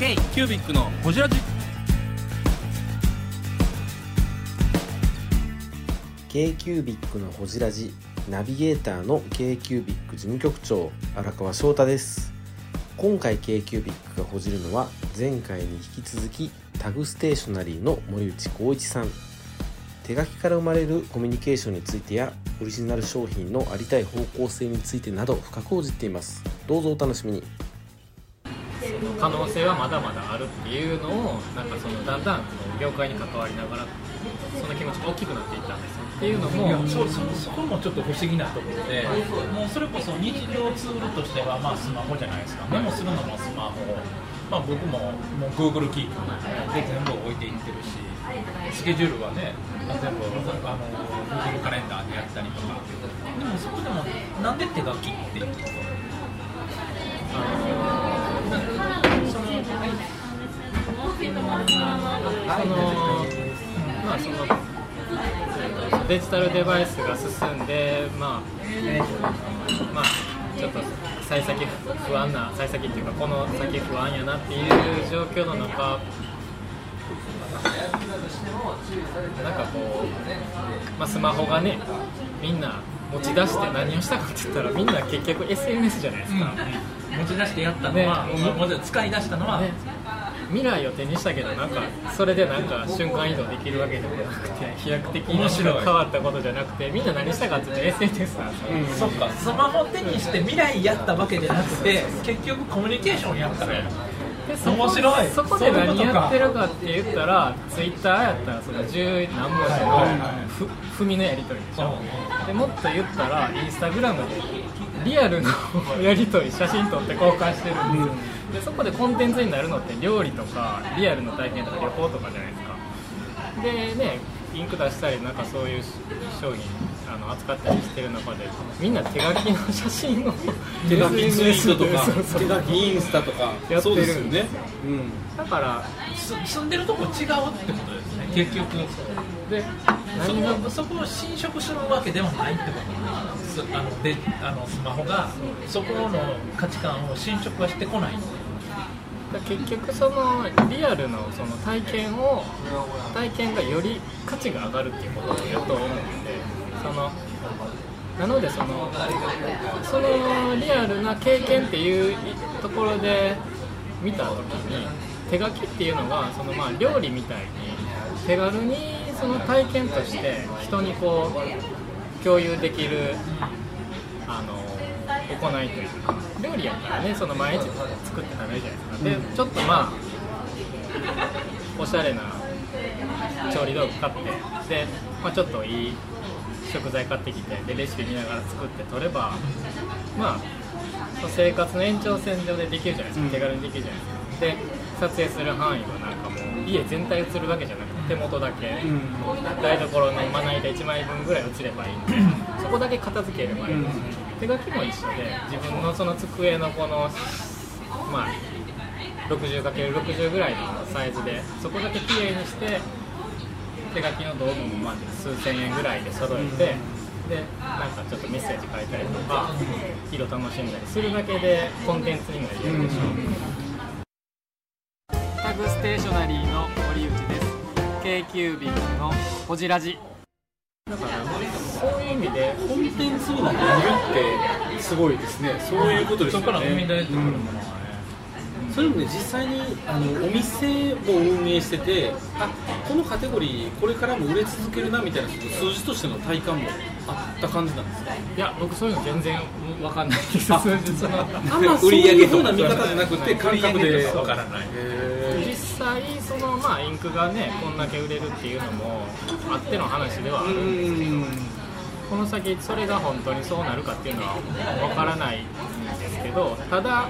K キュービックのホジラジ。K q u b i c のほじラジナビゲーターの k q u b i c 事務局長荒川翔太です。今回 k q u b i c がほじるのは前回に引き続きタグステーショナリーの森内光一さん。手書きから生まれるコミュニケーションについてやオリジナル商品のありたい方向性についてなど深く報じっています。どうぞお楽しみに。可能性はまだまだあるっていうのをなんかそのだんだん業界に関わりながらその気持ちが大きくなっていったんですよ。っていうのもそうそそこもちょっと不思議なところで、もうそれこそ日常ツールとしては、まあ、スマホじゃないですか、メモするのもスマホ、まあ、僕ももう Google キープで全部置いていってるし、スケジュールはね、まあ全部あの Google カレンダーでやったりとか、でもそこでも、なんで手書きっていうと、そのそのまあそのデジタルデバイスが進んでまあまあちょっと幸先不安な幸先っていうかこの先不安やなっていう状況の中なんかこう、まあ、スマホがねみんな持ち出して何をしたかって言ったらみんな結局 SNS じゃないですか、持ち出してやったのは、ね。使い出したのは、ね未来を手にしたけどなんかそれでなんか瞬間移動できるわけでもなくて飛躍的に変わったことじゃなくてみんな何したかって言うと SNS なんですよ、そっか。スマホ手にして未来やったわけじゃなくて結局コミュニケーションやったの。よでそこ面白い。そこで何やってるかって言ったらツイッターやったらその十何文字のふ踏みのやり取りでしょ。でもっと言ったらインスタグラムでリアルの やり取り写真撮って交換してるんですよでそこでコンテンツになるのって料理とかリアルの体験とか旅行とかじゃないですか。でねインク出したりなんかそういう商品あの扱ったりしてる中でみんな手書きの写真を手書きツイートとか そうそう手書きインスタとかやってるんで。すよそうですよね、うん、だからす住んでるとこ違うってことですね。結局。でそ何がこそこを侵食するわけではないってことなんですす。あのであのスマホがそこの価値観を侵食はしてこない結局そのリアルのその体験を体験がより価値が上がるっていうことだと思うんでそのなのでそのそのリアルな経験っていうところで見た時に手書きっていうのがそのまあ料理みたいに手軽にその体験として人にこう共有できるあの行いというか料理やったらねその毎日作って食べるじゃないですか。でちょっとまあおしゃれな調理道具買ってで、まあ、ちょっといい食材買ってきてでレシピ見ながら作って取ればまあ生活の延長線上でできるじゃないですか、手軽にできるじゃないですか。で撮影する範囲はなんかもう家全体映るわけじゃなくて手元だけ、台所のまな板1枚分ぐらい映ればいいん。でそこだけ片付ければいいん。です手書きも一緒で自分のその机のこのまあ 60×60 ぐらいのサイズでそこだけ綺麗にして手書きの道具もまあ数千円ぐらいで揃えて、でなんかちょっとメッセージ書いたりとか色楽しんだりするだけでコンテンツにも言えるでしょう、タグステーショナリーの堀内です。k i c のほじラジだからそういう意味でコンテンツを見るってすごいですね。そういうことですよね。そこから生み出してくるものはね、それもね実際にあのお店も運営しててあこのカテゴリーこれからも売れ続けるなみたいな数字としての体感もあった感じなんですか？いや僕そういうの全然わかんないです数日そのあんまそういうふうな見方じゃなくて感覚でわからない際そのまあインクがねこんだけ売れるっていうのもあっての話ではあーるんですけどうんこの先それが本当にそうなるかっていうのはわからないんですけどただ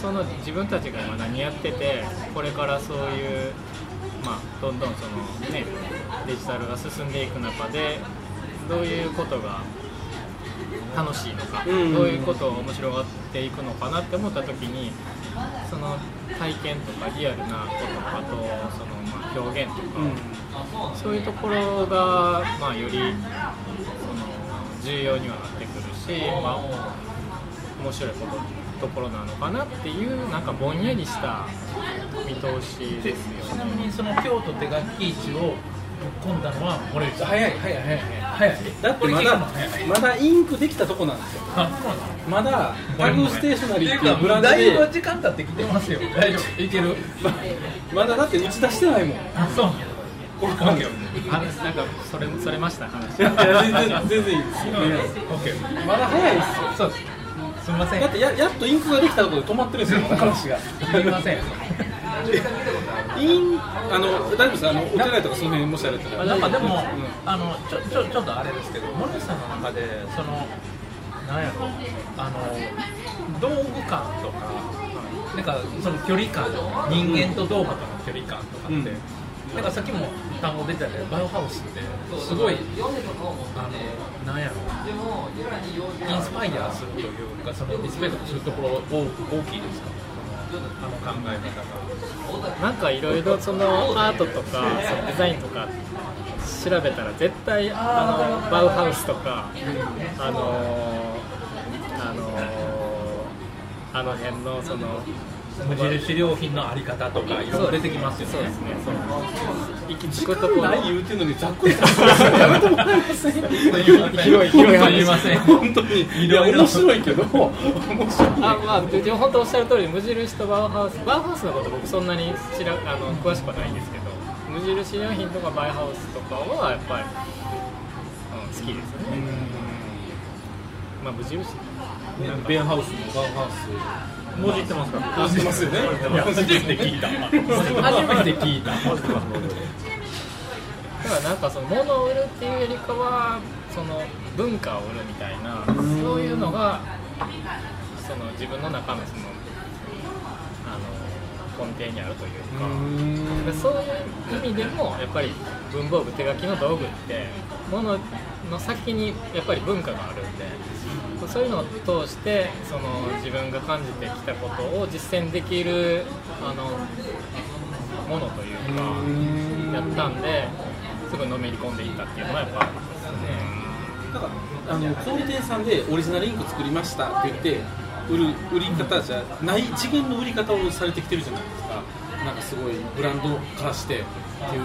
その自分たちが今何やっててこれからそういうまあどんどんそのねデジタルが進んでいく中でどういうことが楽しいのか、うん。どういうことを面白がっていくのかなって思った時にその体験とかリアルなことあとそのまあ表現とか、そういうところが、まあ、よりその重要にはなってくるし、まあ、面白いことところなのかなっていうなんかぼんやりした見通しですよちなみにその京都手書き市をぶっ込んだのは森内さん。早い早い早い早い。だってまだまだインクできたとこなんですよ。まだタグステーショナリーっていうブブランドランドだいぶで時間経ってきてますよ。大丈夫。いける。まだだって打ち出してないもん。あそう。なんかそれそれました話。全然全然いいです。ー オッケー。まだ早いですよ。そうです。すみません。だってややっとインクができたところで止まってるんですよ話が。すみませんインあの大丈夫ですあのお手洗いとかその辺もしあれた？らなんかでも、うんあのちょちょちょっとあれですけど森内さんの中でそのなんやろあの道具感とかなんかその距離感人間と道具との距離感とかって、うん。なんかさっきも単語出たけどバイオハウスってすごいあのなんやろインスパイアするというかそのリスペクトするところ大大きいですか？あの考え方が。なんかいろいろそのアートとかそのデザインとか調べたら絶対あのバウハウスとかあのあのあの辺のその無印良品のあり方とかいろいろ出てきますよね。そうですねそう時間ない言うてんのにざっくりさせてやめてもらえません広い広い話ません。本当にいや面白いけど。面白いあまあでも本当おっしゃる通り無印とバウハウスバウハウスのこと僕そんなに知らあの詳しくはないんですけど。無印良品とかバイハウスとかはやっぱり、うん、好きですよね、まあ無印ベアハウスもバウハウスもう知ってますか。知ってますよね。て聞いた。初めて聞いた。だからなんかその物を売るっていうよりかはその文化を売るみた。いなそういうのがその自分の中のそのあの根底にあるというか。でそういう意味でもやっぱり文房具手書きの道具って物の先にやっぱり文化があるんでそういうのを通してその自分が感じてきたことを実践できるあのものというかやったんですぐのめり込んでいったっていうのはやっぱありますよね。なんかあの小売店さんでオリジナルインク作りましたって言って売る売り方じゃない次元の売り方をされてきてるじゃないですか。なんかすごいブランド化してっていう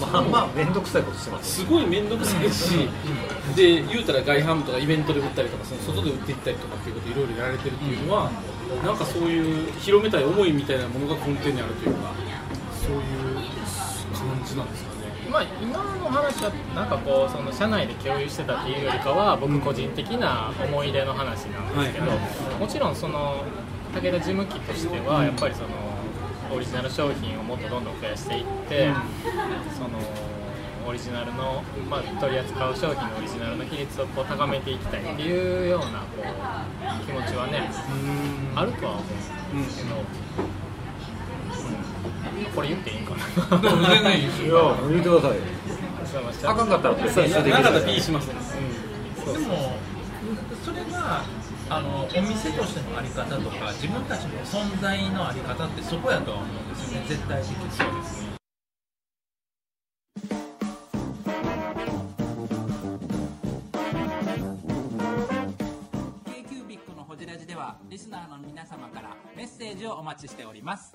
まあまあ面倒くさいことしてますすごい面倒くさいしで言うたら外販とかイベントで売ったりとかその外で売っていったりとかっていうこといろいろやられてるっていうのはなんかそういう広めたい思いみたいなものが根底にあるというかそういう感じなんですかね。まあ、今の話はなんかこうその社内で共有してたっていうよりかは僕個人的な思い出の話なんですけど、はいもちろんその武田事務機としてはやっぱりそのオリジナル商品をもっとどんどん増やしていって、そのオリジナルの、まあ、取り扱う商品のオリジナルの比率をこう高めていきたいっていうようなこう気持ちはねあるとは思うんですけど、うん。これ言っていいんかな？全然いいですいや言ってください。あかんかったら別に一緒でなかったら P しますねでもそれがあのお店としてのあり方とか自分たちの存在のあり方ってそこやとは思うんですよね。絶対的にそうです。ね k q b i c のホジラジではリスナーの皆様からメッセージをお待ちしております。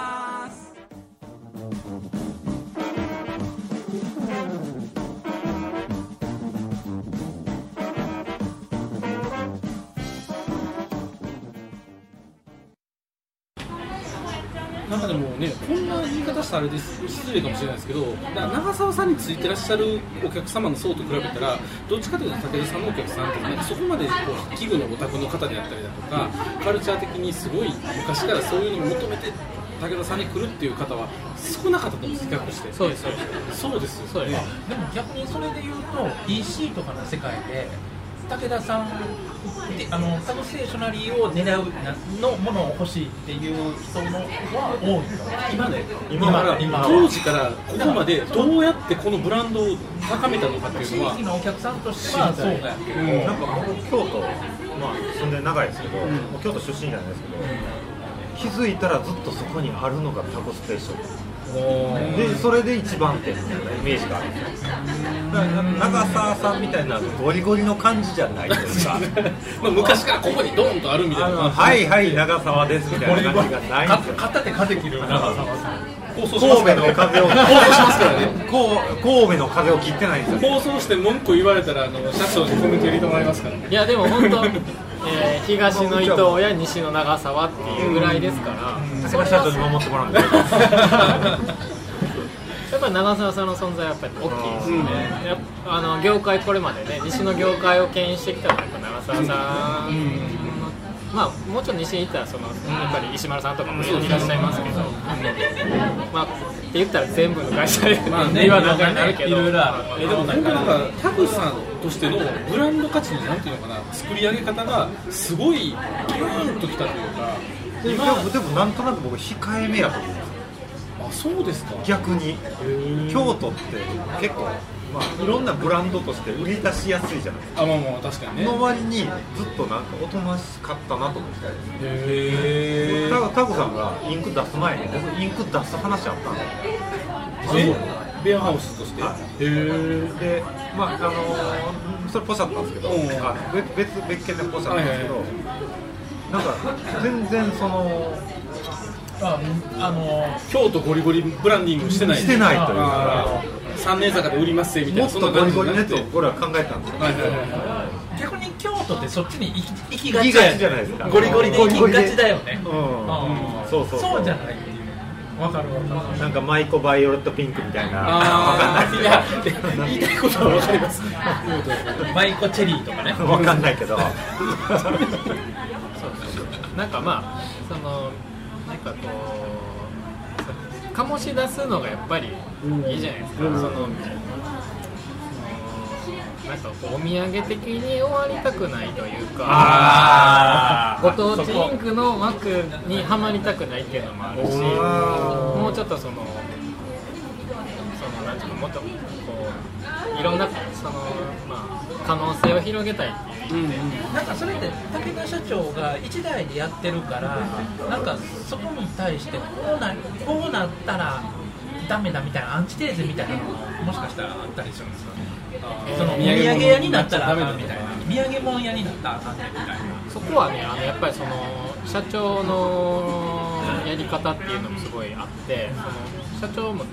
な言い方したらあれです失礼かもしれないですけど、な長澤さんについてらっしゃるお客様の層と比べたら、どっちかというと武田さんのお客さんって、なんかそこまでこう器具のオタクの方であったりだとか、カルチャー的にすごい昔からそういうのを求めて、武田さんに来るっていう方は少なかったと思うんです、比較して。そうですそうです。そうですよそうです。でも逆にそれで言うと EC とかの世界で武田さんであのタグステーショナリーを狙うなのものを欲しいっていう人のは多いの今で今から今当時からここまでどうやってこのブランドを高めたのかって地いうのは域のお客さんとしてはそうだけど、なん。か僕京都、まあ、住んで長いですけど、もう京都出身じゃないですけど、気づいたらずっとそこにあるのがタコステーションでそれで一番手みたいなイメージがある。んですよだから長澤さんみたいなゴリゴリの感じじゃないというか。まあ昔からここにドーンとあるみたあいな。のはいはい長澤ですみたいな感じがないんですよ。片手風切る長澤さん。神戸の風を放送しますからねこう神戸の風を切ってないんですよ。放送して文句言われたらあの社長にコメント入れてもらいますからいやでも本当、えー東の伊藤や西の長沢っていうぐらいですから、それ社長に守ってもらうん。でやっぱり長澤さんの存在はやっぱり大きいですよね、あの業界これまでね西の業界を牽引してきたのはやっぱ長澤さん。の、まあもうちょっと西に行ったらそのやっぱり石丸さんとかもいらっしゃいますけど、まあって言ったら全部の会社でまあね言わなあかんになるけど、いろいろある。えでも本当なんかタグさんとしてのブランド価値のなんていうのかな作り上げ方がすごいギューンときたというかでもでもなんとなく僕控えめやと思うあそうですか。逆に。京都って結構、まあ、いろんなブランドとして売り出しやすいじゃないですか。あまあまあ確かにね。の割にずっとなんかおとなしかったなと思ってへタタコさんがインク出す前に僕インク出す話あったんですよ。え？ベアハウスとして。で、まああのーそれポシャったんですけど、うん。あ別別別件でポシャったんですけど、はいなんか全然そのああの京都ゴリゴリブランディングしてない。してないというあかー。三年坂で売りますせみたいな。もっとゴリゴリのやつそんな感を俺は考えたんですよ。はいはいはい。逆に京都ってそっちに行き行きがちじゃないですか。ゴリゴリで行きがちだよね。うん。うん。そうそう。そうじゃないわかるわかる。なんかマイコバイオレットピンクみたいな。あー。いや言いたいことはわかります。マイコチェリーとかね。わかんないけど。なんかまあそのなんかこう醸し出すのがやっぱりいいじゃないですか、そのなんかこうお土産的に終わりたくないというかあご当地インクの枠にはまりたくないっていうのもあるしもうちょっとそのそのなんていうのもっとこういろんなその、まあ、可能性を広げたいっていう意味で、なんかそれって武田社長が一代でやってるからなんかそこに対してこうなこうなったらダメだみたいなアンチテーゼみたいなのももしかしたらあったりするんですかね。そのお土産屋になったらあかんみたいな。土産物屋になったらあかんねみたいなそこはねあのやっぱりその社長のやり方っていうのもすごいあってその社長も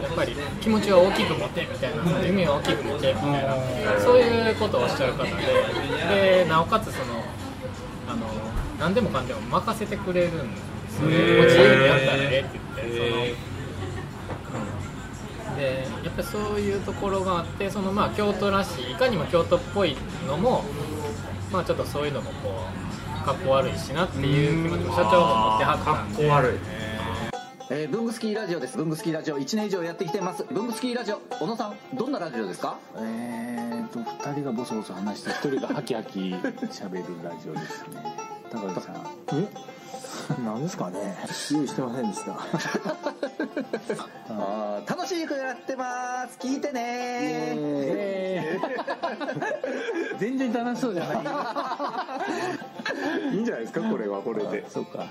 やっぱり気持ちを大きく持てみたいな夢を大きく持てみたいなそういうことをおっしゃる方ででなおかつそのあの何でもかんでも任せてくれるんでもう自由にやったらええって言ってそのでやっぱりそういうところがあってそのまあ京都らしいいかにも京都っぽいのもまあちょっとそういうのもこうかっこ悪いしなっていう気持ちも社長も持ってはったんで悪いえー、ブングスキーラジオです。ブングスキーラジオ。1年以上やってきてます。ブングスキーラジオ小野さんどんなラジオですか？えーと2人がボソボソ話して1人がハキハキ喋るラジオですね。高木さん。え？なんですかね。用意してませんでした。あー楽しくやってます。聞いてね。全然楽しそうじゃない。いいんじゃないですかこれはこれで。そうか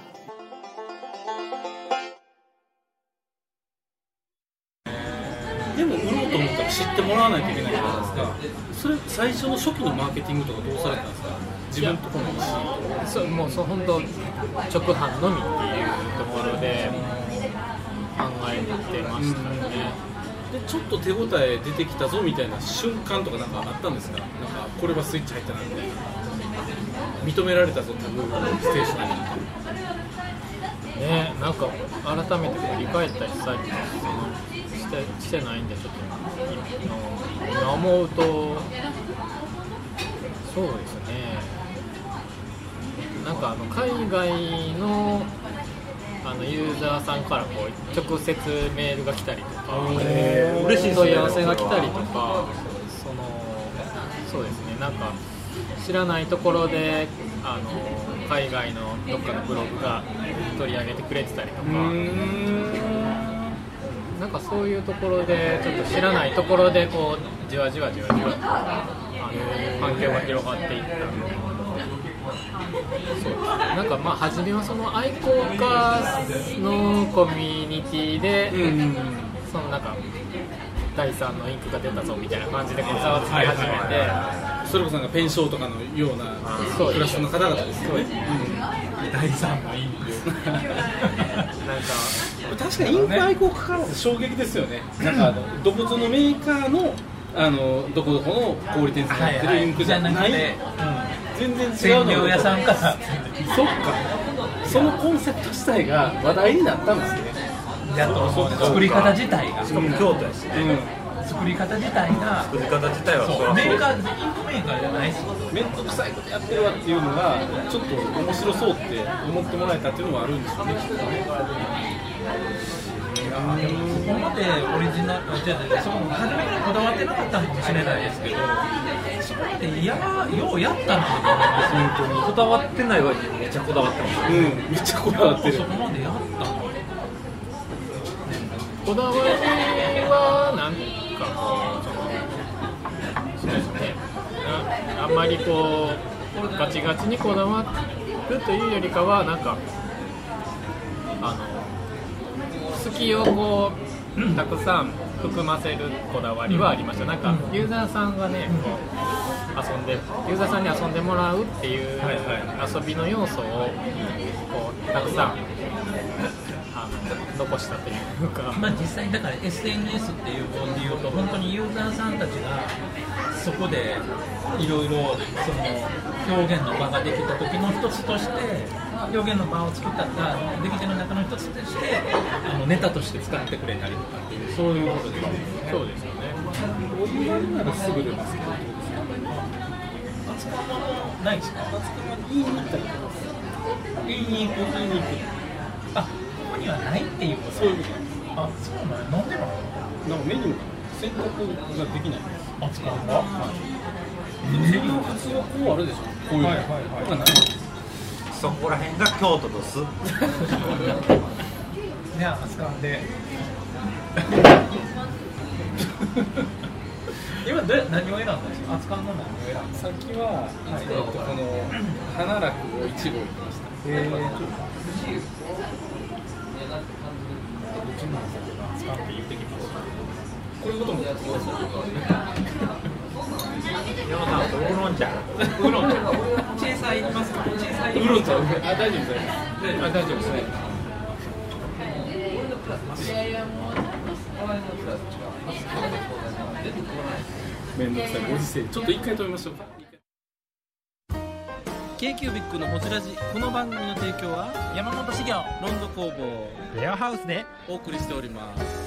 知ってもらわないといけないじゃないですか。それ最初の初期のマーケティングとかどうされたんですか？自分のところにそうもうそう本当直販のみっていうところで考えてましたね、でちょっと手応え出てきたぞみたいな瞬間とかなんかあったんですか？なんかこれはスイッチ入ったなみたいな認められたぞタグステーショナリーねなんか改めて振り返ったりしたりしてしてないんでちょっと今今思うとそうですね。なんかあの海外のあのユーザーさんからこう直接メールが来たりとか。嬉しい問い合わせが来たりとか。そのそうですね。なんか知らないところであの海外のどっかのブログが取り上げてくれてたりとかなんかそういうところでちょっと知らないところでこうじわじわじわじわとあの環境が広がっていったそうなんかまあ初めはその愛好家のコミュニティで、そのなんか第3のインクが出たぞみたいな感じでこうざわつき始めて、それこそなんかペンションとかのようなそうクラスの方々ですよね。第3のインク なんか確かにインク愛好家からす衝撃ですよね。なんかあのどこぞのメーカーのあのどこどこの小売店さんがやってるインクじゃない、はいはい全然違う専の業屋さんからそっか。そのコンセプト自体が話題になったんですね。やっと作り方自体が。しかも京都やしね、作り方自体が作り方自体はそそう。らメーカーインクメーカーじゃないし面倒くさいことやってるわっていうのがちょっと面白そうって思ってもらえたっていうのはあるんでしょうね。きっとねそこまでオリジナルじゃあそこ初めからこだわってなかったのかもしれないですけどそこまでやようやったなと思います本当にこだわってない割にめっちゃこだわってますうんめっちゃこだわってる。そこまでやったの。こだわりはなんか。こうそのそうですね。ああんまりこうガチガチにこだわるというよりかはなんかあの好きをこうたくさん含ませるこだわりはありました。なんかユーザーさんがねこう遊んでユーザーさんに遊んでもらうっていう遊びの要素をこうたくさんあの残したというか。まあ、実際だから SNS っていう本で言うと本当にユーザーさんたちがそこでいろいろその表現の場ができた時の一つとして表現の場を作った出来手の中の一つとしてあのネタとして使ってくれたりとかっていうそういうことですね。そうですよね。オリジナルならすぐ出ますけどものないですか？言いに行ったりとか？言いに行く言いに行くあここにはないっていうことそういうことあそうなんやなんでなのなんかメニューが選択ができない。んです扱うが普通は普通はこうあるでしょ。こういうの。はいはいはいがない。んですそこら辺が京都とすじゃあ扱うんで今どう何を選んだんですか？扱うの何を選んだ。さっきは、えっとこの花楽を1号行きました。えー、うちの扱って言ってきますこういうこともやってくださ山さんウーロン茶ウーロン茶小さいいきますか小さいいウーロン茶あ大丈夫あ大丈夫ですねめんちょっと一回止めましょう k q b i c のほじラジ。この番組の提供は山本修行ロンド工房レアハウスで。お送りしております